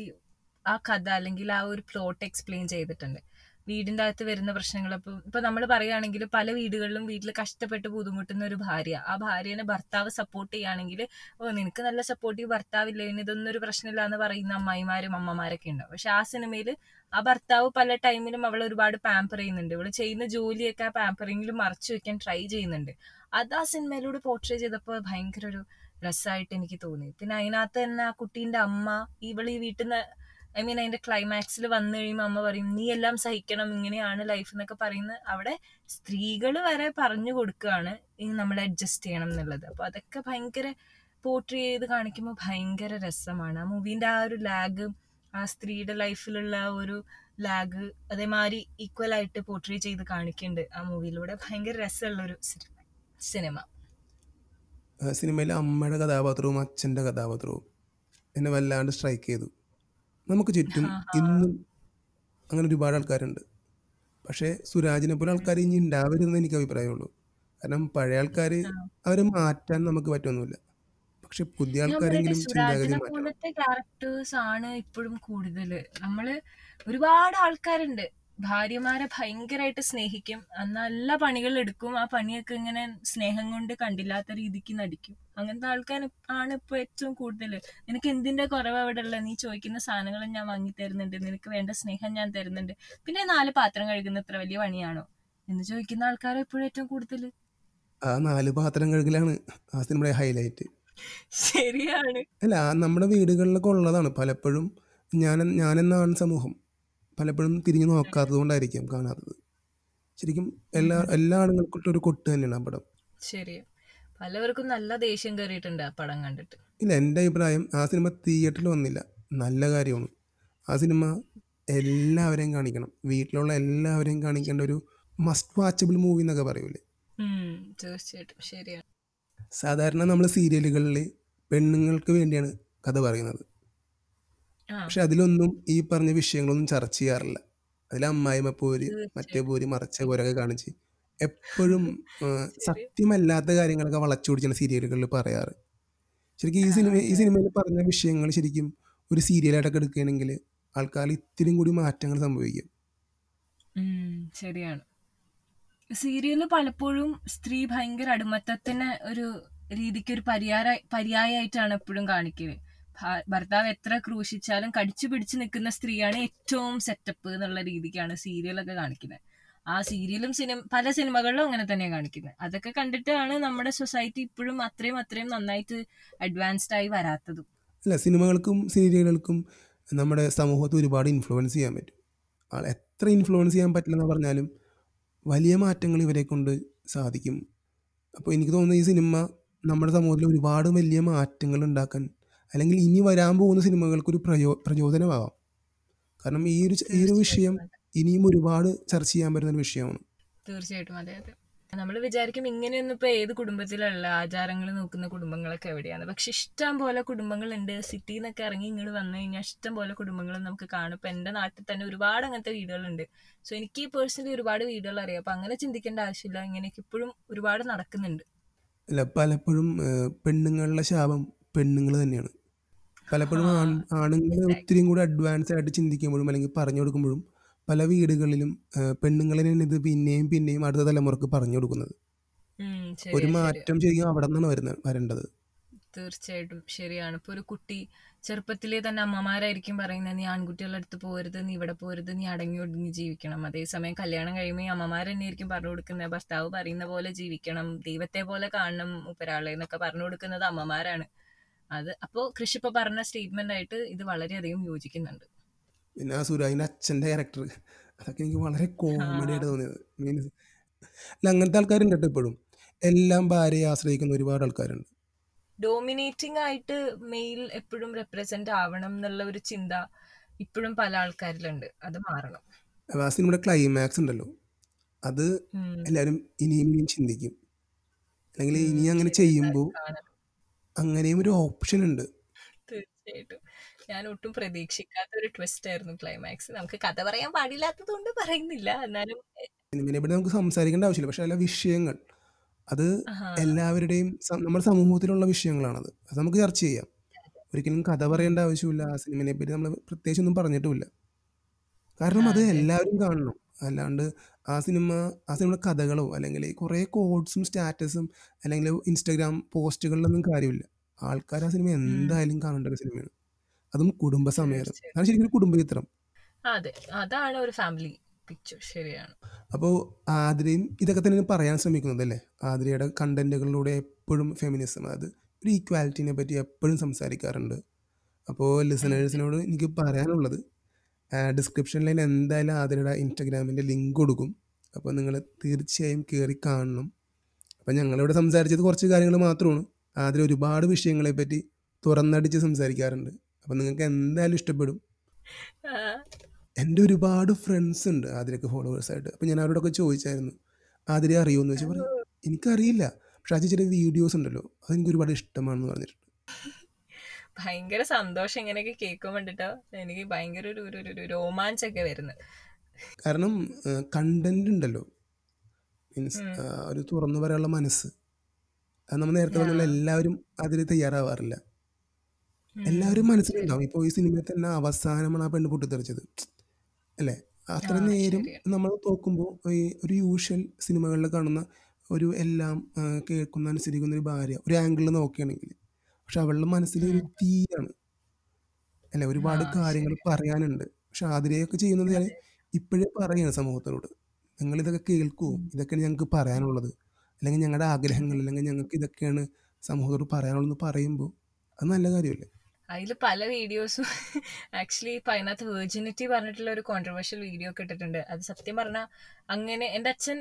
ആ കഥ അല്ലെങ്കിൽ ആ ഒരു പ്ലോട്ട് എക്സ്പ്ലെയിൻ ചെയ്തിട്ടുണ്ട്. വീടിന്റെ അകത്ത് വരുന്ന പ്രശ്നങ്ങൾ ഇപ്പൊ ഇപ്പൊ നമ്മൾ പറയുകയാണെങ്കിൽ പല വീടുകളിലും വീട്ടിൽ കഷ്ടപ്പെട്ട് ബുദ്ധിമുട്ടുന്ന ഒരു ഭാര്യ. ആ ഭാര്യനെ ഭർത്താവ് സപ്പോർട്ട് ചെയ്യുകയാണെങ്കിൽ ഓ നിനക്ക് നല്ല സപ്പോർട്ടീവ് ഭർത്താവില്ലേ ഇനി ഇതൊന്നും ഒരു പ്രശ്നമില്ല എന്ന് പറയുന്ന അമ്മായിമാരും അമ്മമാരൊക്കെ ഉണ്ടാവും പക്ഷെ ആ സിനിമയിൽ ആ ഭർത്താവ് പല ടൈമിലും അവൾ ഒരുപാട് പാമ്പർ ചെയ്യുന്നുണ്ട്. ഇവൾ ചെയ്യുന്ന ജോലിയൊക്കെ ആ പാമ്പറിങ്ങിൽ മറച്ചു വെക്കാൻ ട്രൈ ചെയ്യുന്നുണ്ട്. അത് ആ സിനിമയിലൂടെ പോർട്രേ ചെയ്തപ്പോൾ ഭയങ്കര ഒരു രസമായിട്ട് എനിക്ക് തോന്നി. പിന്നെ അതിനകത്ത് തന്നെ ആ കുട്ടീന്റെ അമ്മ ഇവൾ ഈ വീട്ടിൽ നിന്ന് ഐ മീൻ അതിന്റെ ക്ലൈമാക്സിൽ വന്നു കഴിയുമ്പോൾ അമ്മ പറയും നീ എല്ലാം സഹിക്കണം ഇങ്ങനെയാണ് ലൈഫ് എന്നൊക്കെ പറയുന്നത് അവിടെ സ്ത്രീകൾ വരെ പറഞ്ഞു കൊടുക്കുകയാണ് ഇനി നമ്മൾ അഡ്ജസ്റ്റ് ചെയ്യണം എന്നുള്ളത്. അപ്പോൾ അതൊക്കെ ഭയങ്കര പോർട്രി ചെയ്ത് കാണിക്കുമ്പോൾ ഭയങ്കര രസമാണ്. ആ മൂവിന്റെ ആ ഒരു ലാഗ് ആ സ്ത്രീയുടെ ലൈഫിലുള്ള ഒരു ലാഗ് അതേമാതിരി ഈക്വൽ ആയിട്ട് പോർട്രി ചെയ്ത് കാണിക്കുന്നുണ്ട് ആ മൂവിയിലൂടെ ഭയങ്കര രസമുള്ളൊരു സിനിമ. സിനിമയിലെ അമ്മയുടെ കഥാപാത്രവും അച്ഛന്റെ കഥാപാത്രവും എന്നെ വല്ലാണ്ട് സ്ട്രൈക്ക് ചെയ്തു. നമുക്ക് ചുറ്റും ഇന്നും അങ്ങനെ ഒരുപാട് ആൾക്കാരുണ്ട്. പക്ഷേ സുരാജിനെ പോലെ ആൾക്കാർ ഇനി ഉണ്ടാവരുതെന്ന് എനിക്ക് അഭിപ്രായമുള്ളൂ. കാരണം പഴയ ആൾക്കാർ അവരെ മാറ്റാൻ നമുക്ക് പറ്റൊന്നുമില്ല. പക്ഷെ പുതിയ ആൾക്കാരെങ്കിലും ചിന്താഗതി മാറ്റണം. ക്യാരക്ടേഴ്സ് ആണ് ഇപ്പോഴും കൂടുതൽ നമ്മൾ ഒരുപാട് ആൾക്കാരുണ്ട്. ഭാര്യമാരെ ഭയങ്കരമായിട്ട് സ്നേഹിക്കും. നല്ല പണികൾ എടുക്കും. ആ പണിയൊക്കെ ഇങ്ങനെ സ്നേഹം കൊണ്ട് കണ്ടില്ലാത്ത രീതിക്ക് നടിക്കും. അങ്ങനത്തെ ആൾക്കാർ ആണ് ഇപ്പൊ ഏറ്റവും കൂടുതൽ നിനക്ക് എന്തിന്റെ കുറവ് അവിടെ ഉള്ള നീ ചോദിക്കുന്ന സാധനങ്ങൾ ഞാൻ വാങ്ങി തരുന്നുണ്ട്. നിനക്ക് വേണ്ട സ്നേഹം ഞാൻ തരുന്നുണ്ട്. പിന്നെ നാല് പാത്രം കഴുകുന്ന ഇത്ര വലിയ പണിയാണോ? എന്ന് ചോദിക്കുന്ന ആൾക്കാരെ എപ്പോഴും ഏറ്റവും കൂടുതൽ ആ നാല് പാത്രം കഴുകലാണ് ആ സിനിമയുടെ ഹൈലൈറ്റ്. ശരിയാണ്. അല്ല നമ്മുടെ വീടുകളിലൊക്കെ ഉള്ളതാണ്. പലപ്പോഴും ഞാൻ ഞാനെന്നാണ് സമൂഹം. പലപ്പോഴും തിരിഞ്ഞു നോക്കാത്തത് കൊണ്ടായിരിക്കാം കാണാത്തത്. ശരിക്കും എല്ലാ എല്ലാ ആണുങ്ങൾക്കും ഒരു കൊട്ട് തന്നെയാണ് ആ പടം. ശരി പലവർക്കും നല്ല ദേഷ്യം കയറിയിട്ടുണ്ട് ആ പടം കണ്ടിട്ട്. ഇല്ല എന്റെ അഭിപ്രായം ആ സിനിമ തിയേറ്ററിൽ വന്നില്ല. നല്ല കാര്യമാണ്. ആ സിനിമ എല്ലാവരെയും കാണിക്കണം. വീട്ടിലുള്ള എല്ലാവരെയും കാണിക്കേണ്ട ഒരു മസ്റ്റ് വാച്ചബിൾ മൂവി എന്നൊക്കെ പറയൂലേ? തീർച്ചയായിട്ടും. ശരിയാണ് സാധാരണ നമ്മൾ സീരിയലുകളിൽ പെണ്ണുങ്ങൾക്ക് വേണ്ടിയാണ് കഥ പറയുന്നത്. ആ. പക്ഷെ അതിലൊന്നും ഈ പറഞ്ഞ വിഷയങ്ങളൊന്നും ചർച്ച ചെയ്യാറില്ല. അതിൽ അമ്മായിമ്മ പോര് മറ്റേ തീർച്ചയായും പോര് മറച്ച പോരൊക്കെ കാണിച്ച് എപ്പോഴും സത്യമല്ലാത്ത കാര്യങ്ങളൊക്കെ വളച്ചൊടിച്ചാണ് സീരിയലുകളിൽ പറയാറ്. ശരിക്കും ഈ സിനിമ ഈ സിനിമയിൽ പറഞ്ഞ വിഷയങ്ങൾ ശരിക്കും ഒരു സീരിയലായിട്ടൊക്കെ എടുക്കുകയാണെങ്കിൽ ആൾക്കാർ ഇത്തിരിയും കൂടി മാറ്റങ്ങൾ സംഭവിക്കും. ഉം, ശരിയാണ്. സീരിയൽ പലപ്പോഴും സ്ത്രീ ഭയങ്കര അടിമത്തത്തിന് ഒരു രീതിക്ക് ഒരു പര്യായ പര്യായമായിട്ടാണ് എപ്പോഴും കാണിക്കൽ. ഭ- ഭർത്താവ് എത്ര ക്രൂശിച്ചാലും കടിച്ചു പിടിച്ച് നിൽക്കുന്ന സ്ത്രീയാണ് ഏറ്റവും സെറ്റപ്പ് എന്നുള്ള രീതിക്കാണ് സീരിയലൊക്കെ കാണിക്കുന്നത്. ആ സീരിയലും സിനിമ പല സിനിമകളിലും അങ്ങനെ തന്നെയാണ് കാണിക്കുന്നത്. അതൊക്കെ കണ്ടിട്ടാണ് നമ്മുടെ സൊസൈറ്റി ഇപ്പോഴും അത്രയും അത്രയും നന്നായിട്ട് അഡ്വാൻസ്ഡ് ആയി വരാത്തതും. അല്ല സിനിമകൾക്കും സീരിയലുകൾക്കും നമ്മുടെ സമൂഹത്തെ ഒരുപാട് ഇൻഫ്ലുവൻസ് ചെയ്യാൻ പറ്റും. ആൾ എത്ര ഇൻഫ്ലുവൻസ് ചെയ്യാൻ പറ്റില്ലെന്ന് പറഞ്ഞാലും വലിയ മാറ്റങ്ങൾ ഇവരെ കൊണ്ട് സാധിക്കും. അപ്പോൾ എനിക്ക് തോന്നുന്നു ഈ സിനിമ നമ്മുടെ സമൂഹത്തിൽ ഒരുപാട് വലിയ മാറ്റങ്ങൾ ഉണ്ടാക്കാൻ അല്ലെങ്കിൽ ഇനി വരാൻ പോകുന്ന സിനിമകൾക്കൊരു പ്രയോ പ്രചോദനമാവാം. കാരണം ഈ ഒരു ഈ ഒരു വിഷയം ഇനിയും ഒരുപാട് ചർച്ച ചെയ്യാൻ പറ്റുന്ന ഒരു വിഷയമാണ്. തീർച്ചയായിട്ടും അതെ അതെ. നമ്മൾ വിചാരിക്കും ഇങ്ങനെയൊന്നും ഇപ്പൊ ഏത് കുടുംബത്തിലുള്ള ആചാരങ്ങൾ നോക്കുന്ന കുടുംബങ്ങളൊക്കെ എവിടെയാണ്. പക്ഷെ ഇഷ്ടം പോലെ കുടുംബങ്ങളുണ്ട്. സിറ്റിയിൽ നിന്നൊക്കെ ഇറങ്ങി ഇങ്ങോട്ട് വന്നു കഴിഞ്ഞാൽ ഇഷ്ടം പോലെ കുടുംബങ്ങൾ നമുക്ക് കാണും. ഇപ്പൊ എന്റെ നാട്ടിൽ തന്നെ ഒരുപാട് അങ്ങനത്തെ വീടുകളുണ്ട്. സോ എനിക്ക് പേഴ്സണലി ഒരുപാട് വീടുകൾ അറിയാം. അപ്പൊ അങ്ങനെ ചിന്തിക്കേണ്ട ആവശ്യമില്ല. ഇങ്ങനെയൊക്കെ ഇപ്പോഴും ഒരുപാട് നടക്കുന്നുണ്ട്. അല്ല പലപ്പോഴും പെണ്ണുങ്ങളുടെ ശാപം പെണ്ണുങ്ങൾ തന്നെയാണ്. പലപ്പോഴും ആണുങ്ങൾ. ഒത്തിരിയും കൂടി അഡ്വാൻസ് ആയിട്ട് ചിന്തിക്കുമ്പോഴും അല്ലെങ്കിൽ പറഞ്ഞു കൊടുക്കുമ്പോഴും പല വീടുകളിലും പെണ്ണുങ്ങളിനാണ് പെണ്ണുങ്ങളെ ഇത് പിന്നെയും പിന്നെയും അടുത്ത തലമുറയ്ക്ക് പറഞ്ഞു കൊടുക്കുന്നത്. ഒരു മാറ്റം ശരിക്കും അവിടെ നിന്നാണ് വരുന്നത് വരേണ്ടത്. തീർച്ചയായിട്ടും ശരിയാണ്. ഇപ്പൊ ഒരു കുട്ടി ചെറുപ്പത്തിലെ തന്നെ അമ്മമാരായിരിക്കും പറയുന്നത് നീ ആൺകുട്ടികളുടെ അടുത്ത് പോരുത് നീ ഇവിടെ പോരുത് നീ അടങ്ങി ഒടുങ്ങി ജീവിക്കണം. അതേസമയം കല്യാണം കഴിയുമ്പോൾ ഈ അമ്മമാർ തന്നെയായിരിക്കും പറഞ്ഞു കൊടുക്കുന്നത് ഭർത്താവ് പറയുന്ന പോലെ ജീവിക്കണം ദൈവത്തെ പോലെ കാണണം ഒരാളെ എന്നൊക്കെ പറഞ്ഞു കൊടുക്കുന്നത് അമ്മമാരാണ്. അത് അപ്പോ കൃഷി ഇപ്പൊ പറഞ്ഞ സ്റ്റേറ്റ്മെന്റ് ആയിട്ട് ഇത് വളരെയധികം യോജിക്കുന്നുണ്ട്. പിന്നെ സുരാജിന്റെ അച്ഛന്റെ അച്ഛന്റെ ക്യാരക്ടർ അതൊക്കെ എനിക്ക് വളരെ കോമഡി ആയിട്ട് തോന്നിയത്. മീൻസ് അല്ല അങ്ങനത്തെ ആൾക്കാരുണ്ട് കേട്ടോ ഇപ്പോഴും. എല്ലാം ഭാര്യയെ ആശ്രയിക്കുന്ന ഒരുപാട് ആൾക്കാരുണ്ട്. ഡോമിനേറ്റിംഗ് ആയിട്ട് മെയിൽ എപ്പോഴും റെപ്രസെന്റ് ആവണം എന്നുള്ള ഒരു ചിന്ത ഇപ്പോഴും പല ആൾക്കാരിലുണ്ട്. അത് മാറണം. ആ സിനിമയുടെ ക്ലൈമാക്സ് ഉണ്ടല്ലോ. അത് എല്ലാവരും ഇനിയും ഇനിയും ചിന്തിക്കും. അല്ലെങ്കിൽ ഇനി അങ്ങനെ ചെയ്യുമ്പോൾ അങ്ങനെയും ഒരു ഓപ്ഷൻ ഉണ്ട്. തീർച്ചയായിട്ടും. ഞാൻ ഒട്ടും പ്രതീക്ഷിക്കാത്ത ഒരു ട്വിസ്റ്റ് ആയിരുന്നു ക്ലൈമാക്സ് നമുക്ക് കഥ പറയാൻ പാടില്ലാത്തത് കൊണ്ട് പറയുന്നില്ല. എന്നാലും സിനിമയെ പറ്റി നമുക്ക് സംസാരിക്കേണ്ട ആവശ്യമില്ല. പക്ഷെ അല്ല വിഷയങ്ങൾ. അത് എല്ലാവരുടെയും നമ്മുടെ സമൂഹത്തിലുള്ള വിഷയങ്ങളാണത്. അത് നമുക്ക് ചർച്ച ചെയ്യാം. ഒരിക്കലും കഥ പറയേണ്ട ആവശ്യമില്ല. ആ സിനിമയെ പറ്റി നമ്മൾ പ്രത്യേകിച്ച് ഒന്നും പറഞ്ഞിട്ടുമില്ല. കാരണം അത്. എല്ലാവരും കാണണം. അല്ലാണ്ട് ആ സിനിമ ആ സിനിമയുടെ കഥകളോ അല്ലെങ്കിൽ കുറേ കോഡ്സും സ്റ്റാറ്റസും അല്ലെങ്കിൽ ഇൻസ്റ്റാഗ്രാം പോസ്റ്റുകളിലൊന്നും കാര്യമില്ല. ആൾക്കാർ ആ സിനിമ എന്തായാലും കാണേണ്ട ഒരു സിനിമയാണ്. അതും കുടുംബസമേതം. അതാണ് ശരിക്കും ഒരു കുടുംബ ചിത്രം അതെ. അതാണ് ഒരു ഫാമിലി പിക്ചർ ശരിയാണ്. അപ്പോൾ ആതിരയും ഇതൊക്കെ തന്നെ പറയാൻ ശ്രമിക്കുന്നത് അല്ലേ? ആതിരയുടെ കണ്ടന്റുകളിലൂടെ എപ്പോഴും ഫെമിനിസം അതായത് ഒരു ഈക്വാലിറ്റിനെ പറ്റി എപ്പോഴും സംസാരിക്കാറുണ്ട്. അപ്പോൾ ലിസണേഴ്സിനോട് എനിക്ക് പറയാനുള്ളത് ഡിസ്ക്രിപ്ഷനിൽ എന്തായാലും ആതിരയുടെ ഇൻസ്റ്റഗ്രാമിന്റെ ലിങ്ക് കൊടുക്കും. അപ്പോൾ നിങ്ങൾ തീർച്ചയായും കയറി കാണണം. അപ്പോൾ ഞങ്ങളിവിടെ സംസാരിച്ചത് കുറച്ച് കാര്യങ്ങൾ മാത്രമാണ്. ആതിര ഒരുപാട് വിഷയങ്ങളെപ്പറ്റി തുറന്നടിച്ച് സംസാരിക്കാറുണ്ട്. അപ്പോൾ നിങ്ങൾക്ക് എന്തായാലും ഇഷ്ടപ്പെടും. എന്റെ ഒരുപാട് ഫ്രണ്ട്സ് ഉണ്ട് ആതിരക്ക് ഫോളോവേഴ്സായിട്ട് അപ്പോൾ ഞാൻ അവരോടൊക്കെ ചോദിച്ചായിരുന്നു. ആതിരെ അറിയുമെന്ന് വെച്ചാൽ പറയും എനിക്കറിയില്ല. പക്ഷേ അത് ചില വീഡിയോസ് ഉണ്ടല്ലോ. അതെനിക്ക് ഒരുപാട് ഇഷ്ടമാണെന്ന് പറഞ്ഞിട്ടുണ്ട്. ഭയങ്കര സന്തോഷം ഇങ്ങനെയൊക്കെ കേൾക്കുമ്പോൾ കണ്ടിട്ടോ എനിക്ക് ഭയങ്കര ഒരു ഒരു ഒരു- രോമാഞ്ചൊക്കെ വരുന്നത്. കാരണം കണ്ടന്റ് ഉണ്ടല്ലോ. മീൻസ് ഒരു തുറന്നു പറയാനുള്ള മനസ്സ്. അത് നമ്മൾ നേരത്തെ പറഞ്ഞ എല്ലാവരും അതിൽ തയ്യാറാവാറില്ല. എല്ലാവരും മനസ്സിലുണ്ടാവും. ഇപ്പോൾ ഈ സിനിമയിൽ തന്നെ അവസാനമാണ് ആ പെണ്ണ് പൊട്ടിത്തെറിച്ചത്. അല്ലേ? അത്ര നേരം നമ്മൾ നോക്കുമ്പോൾ ഈ ഒരു യൂഷ്വൽ സിനിമകളിൽ കാണുന്ന ഒരു എല്ലാം കേൾക്കുന്ന അനുസരിക്കുന്ന ഒരു ഭാര്യ ഒരു ആംഗിളിൽ നോക്കുകയാണെങ്കിൽ പക്ഷെ അവളുടെ മനസ്സിൽ ഒരു തീയാണ്. അല്ലെ? ഒരുപാട് കാര്യങ്ങൾ പറയാനുണ്ട്. പക്ഷെ ആതിരയൊക്കെ ചെയ്യുന്നത് ഞാൻ ഇപ്പോഴേ പറയാണ് സമൂഹത്തിനോട്. നിങ്ങൾ ഇതൊക്കെ കേൾക്കൂ ഇതൊക്കെയാണ് ഞങ്ങൾക്ക് പറയാനുള്ളത്. അല്ലെങ്കിൽ ഞങ്ങളുടെ ആഗ്രഹങ്ങൾ അല്ലെങ്കിൽ ഞങ്ങൾക്ക് ഇതൊക്കെയാണ് സമൂഹത്തോട് പറയാനുള്ളതെന്ന് പറയുമ്പോൾ അത് നല്ല കാര്യമല്ലേ? അതിൽ പല വീഡിയോസും <laughs> ആക്ച്വലി ഇപ്പം അതിനകത്ത് വെർജിനിറ്റി പറഞ്ഞിട്ടുള്ള ഒരു കോൺട്രവേഴ്ഷ്യൽ വീഡിയോ ഒക്കെ ഇട്ടിട്ടുണ്ട്. അത് സത്യം പറഞ്ഞാൽ അങ്ങനെ എന്റെ അച്ഛൻ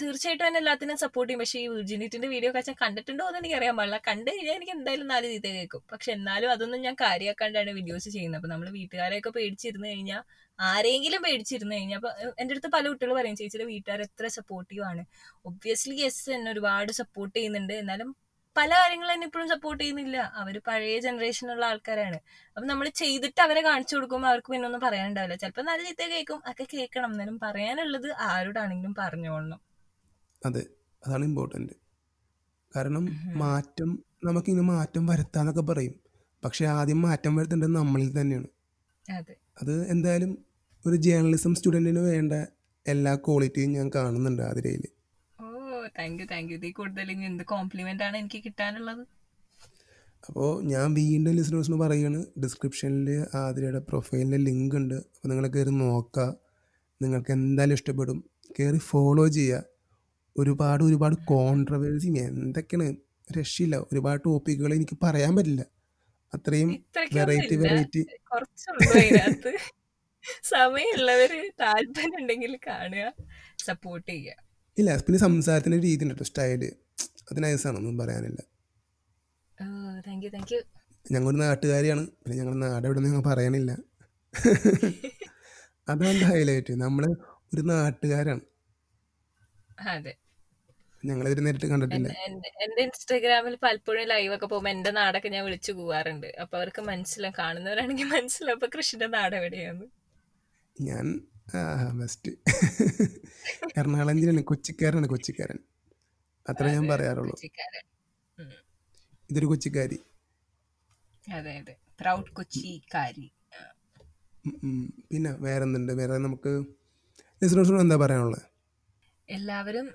തീർച്ചയായിട്ടും എന്നെ എല്ലാത്തിനും സപ്പോർട്ട് ചെയ്യും. പക്ഷേ ഈ വിർജിനിറ്റിന്റെ വീഡിയോ അച്ഛൻ കണ്ടിട്ടുണ്ടോ എന്ന് എനിക്ക് അറിയാൻ പാടില്ല. കണ്ടു കഴിഞ്ഞാൽ എനിക്ക് എന്തായാലും നാല് ചീത്ത കേൾക്കും. പക്ഷെ എന്നാലും അതൊന്നും ഞാൻ കാര്യമാക്കാണ്ടാണ് വീഡിയോസ് ചെയ്യുന്നത്. അപ്പൊ നമ്മൾ വീട്ടുകാരെയൊക്കെ പേടിച്ചിരുന്നു കഴിഞ്ഞാൽ ആരെങ്കിലും പേടിച്ചിരുന്നു കഴിഞ്ഞാൽ അപ്പൊ എന്റെ അടുത്ത് പല കുട്ടികൾ പറയും ചേച്ചിയുടെ വീട്ടുകാർ എത്ര സപ്പോർട്ടീവ് ആണ്. ഒബ്വിയസ്ലി യെസ് എന്നെ ഒരുപാട് സപ്പോർട്ട് ചെയ്യുന്നുണ്ട്. എന്നാലും പല കാര്യങ്ങളും എന്നെ ഇപ്പോഴും സപ്പോർട്ട് ചെയ്യുന്നില്ല. അവർ പഴയ ജനറേഷനുള്ള ആൾക്കാരാണ്. അപ്പൊ നമ്മൾ ചെയ്തിട്ട് അവരെ കാണിച്ചു കൊടുക്കുമ്പോൾ അവർക്ക് പിന്നെ ഒന്നും പറയാനുണ്ടാവില്ല. ചിലപ്പോൾ നല്ല ചീത്ത കേൾക്കും. ഒക്കെ കേൾക്കണം. എന്നാലും പറയാനുള്ളത് ആരോടാണെങ്കിലും പറഞ്ഞോളണം. അതെ. അതാണ് ഇമ്പോർട്ടന്റ് കാരണം മാറ്റം നമുക്കിങ്ങനെ മാറ്റം വരുത്താന്നൊക്കെ പറയും. പക്ഷെ ആദ്യം മാറ്റം വരുത്തേണ്ടത് നമ്മളിൽ തന്നെയാണ്. അതെ. എന്തായാലും ഒരു ജേർണലിസം സ്റ്റുഡന്റിന് വേണ്ട എല്ലാ ക്വാളിറ്റിയും ഞാൻ കാണുന്നുണ്ട് അതിരയിൽ താങ്ക് യു താങ്ക് യു ഇതിൽ കൂടുതൽ ഇനി എന്ത് കോംപ്ലിമെന്റ് ആണ് എനിക്ക് കിട്ടാനുള്ളത്? അപ്പോൾ ഞാൻ വീണ്ടും ലിസണേഴ്സിന് പറയുകയാണ് ഡിസ്ക്രിപ്ഷനിൽ ആതിരയുടെ പ്രൊഫൈലിന്റെ ലിങ്ക് ഉണ്ട്. അപ്പോൾ നിങ്ങൾ കയറി നോക്കുക നിങ്ങൾക്ക് എന്തായാലും ഇഷ്ടപ്പെടും. കയറി ഫോളോ ചെയ്യുക ഒരുപാട് ഒരുപാട് കോൺട്രവേഴ്സി എന്തൊക്കെയാണ്? രക്ഷയില്ല. ഒരുപാട് ടോപ്പിക്കുകൾ എനിക്ക് പറയാൻ പറ്റില്ല. അത്രയും വെറൈറ്റി വെറൈറ്റി <laughs> സമയമുള്ളവര് താല്പര്യം ഉണ്ടെങ്കിൽ കാണുക സപ്പോർട്ട് ചെയ്യുക. ഇല്ല പിന്നെ സംസാരത്തിന്റെ രീതി ഉണ്ട് സ്റ്റൈൽ സ്റ്റൈൽ അത് നൈസാണ് ഒന്നും പറയാനില്ല. താങ്ക് യു താങ്ക് യു ഞങ്ങളൊരു നാട്ടുകാരിയാണ് പിന്നെ ഞങ്ങളുടെ നാട് എവിടെ ഞങ്ങൾ പറയാനില്ല <laughs> അതാണ് ഹൈലൈറ്റ് നമ്മൾ ഒരു നാട്ടുകാരാണ്. അതെ. ഞങ്ങളിതിൽ നേരിട്ട് കണ്ടിട്ടില്ല. എന്റെ ഇൻസ്റ്റാഗ്രാമിൽ പലപ്പോഴും ലൈവ് ഒക്കെ പോകുമ്പോ എന്റെ നാടൊക്കെ ഞാൻ വിളിച്ചു പോവാറുണ്ട്. അപ്പൊ അവർക്ക് മനസ്സിലാവും കാണുന്നവരാണെങ്കിൽ മനസ്സിലാവും അപ്പൊ കൃഷിന്റെ നാട് എവിടെയാണ് ഞാൻ ബെസ്റ്റ് <laughs> എറണാകുളം ജില്ലയാണ് കൊച്ചിക്കാരനാണ് കൊച്ചിക്കാരൻ. അത്ര ഞാൻ പറയാറുള്ളൂ. ഇതൊരു കൊച്ചിക്കാരി. അതെ അതെ. പ്രൗഡ് കൊച്ചിക്കാരി. ആ. പിന്നെ വേറെ എന്തുണ്ട് വേറെ നമുക്ക് എന്താ പറയാനുള്ളത്? എല്ലാവരും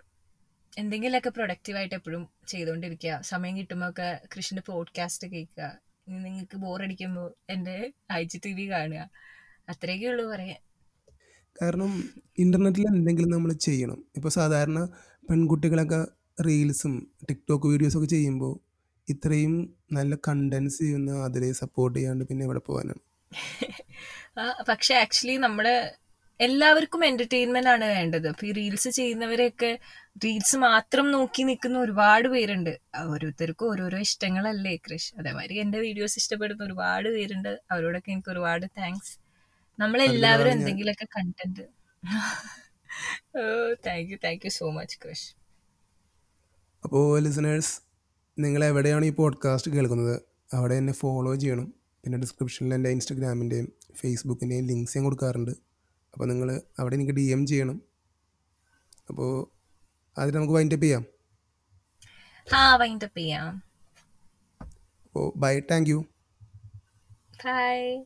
എന്തെങ്കിലുമൊക്കെ പ്രൊഡക്റ്റീവായിട്ട് എപ്പോഴും ചെയ്തുകൊണ്ടിരിക്കുക. സമയം കിട്ടുമ്പോൾ ഒക്കെ കൃഷിന്റെ പോഡ്കാസ്റ്റ് കേൾക്കുക നിങ്ങൾക്ക് ബോറടിക്കുമ്പോൾ എന്റെ ഐ ജി ടി വി കാണുക. അത്രയൊക്കെ ഉള്ളൂ പറയാൻ. കാരണം ഇന്റർനെറ്റിൽ എന്തെങ്കിലും നമ്മൾ ചെയ്യണം. ഇപ്പോൾ സാധാരണ പെൺകുട്ടികളൊക്കെ റീൽസും ടിക്ടോക്ക് വീഡിയോസൊക്കെ ചെയ്യുമ്പോൾ ഇത്രയും നല്ല കണ്ടൻസ് ചെയ്യുന്ന അതിലെ സപ്പോർട്ട് ചെയ്യാണ്ട് പിന്നെ എവിടെ പോകാനാണ്? പക്ഷെ ആക്ച്വലി നമ്മുടെ എല്ലാവർക്കും എന്റർടൈൻമെന്റ് ആണ് വേണ്ടത്. അപ്പൊ ഈ റീൽസ് ചെയ്യുന്നവരെയൊക്കെ റീൽസ് മാത്രം നോക്കി നിൽക്കുന്ന ഒരുപാട് പേരുണ്ട്. ഓരോരുത്തർക്കും ഓരോരോ ഇഷ്ടങ്ങളല്ലേ കൃഷ്. അതേമാതിരി എന്റെ വീഡിയോസ് ഇഷ്ടപ്പെടുന്ന ഒരുപാട് പേരുണ്ട്. അവരോടൊക്കെ എനിക്ക് ഒരുപാട് താങ്ക്സ് നമ്മളെല്ലാവരും എന്തെങ്കിലുമൊക്കെ content thank you thank you so much Krish അപ്പോൾ ലിസണേഴ്സ് നിങ്ങൾ എവിടെയാണ് ഈ പോഡ്കാസ്റ്റ് കേൾക്കുന്നത്? അവിടെ എന്നെ ഫോളോ ചെയ്യണം. പിന്നെ ഡിസ്ക്രിപ്ഷനിൽ എന്റെ ഇൻസ്റ്റഗ്രാമിന്റെയും ഫേസ്ബുക്കിന്റെയും ലിങ്ക്സ് ഞാൻ കൊടുക്കാറുണ്ട്. അപ്പോൾ നിങ്ങൾ അവിടെ എനിക്ക് ഡി എം ചെയ്യണം. അപ്പോൾ അതിൽ നമുക്ക് വൈൻഡപ്പ് ചെയ്യാം. ആ വൈൻഡപ്പ് ചെയ്യാം. അപ്പോൾ ബൈ താങ്ക് യു ബൈ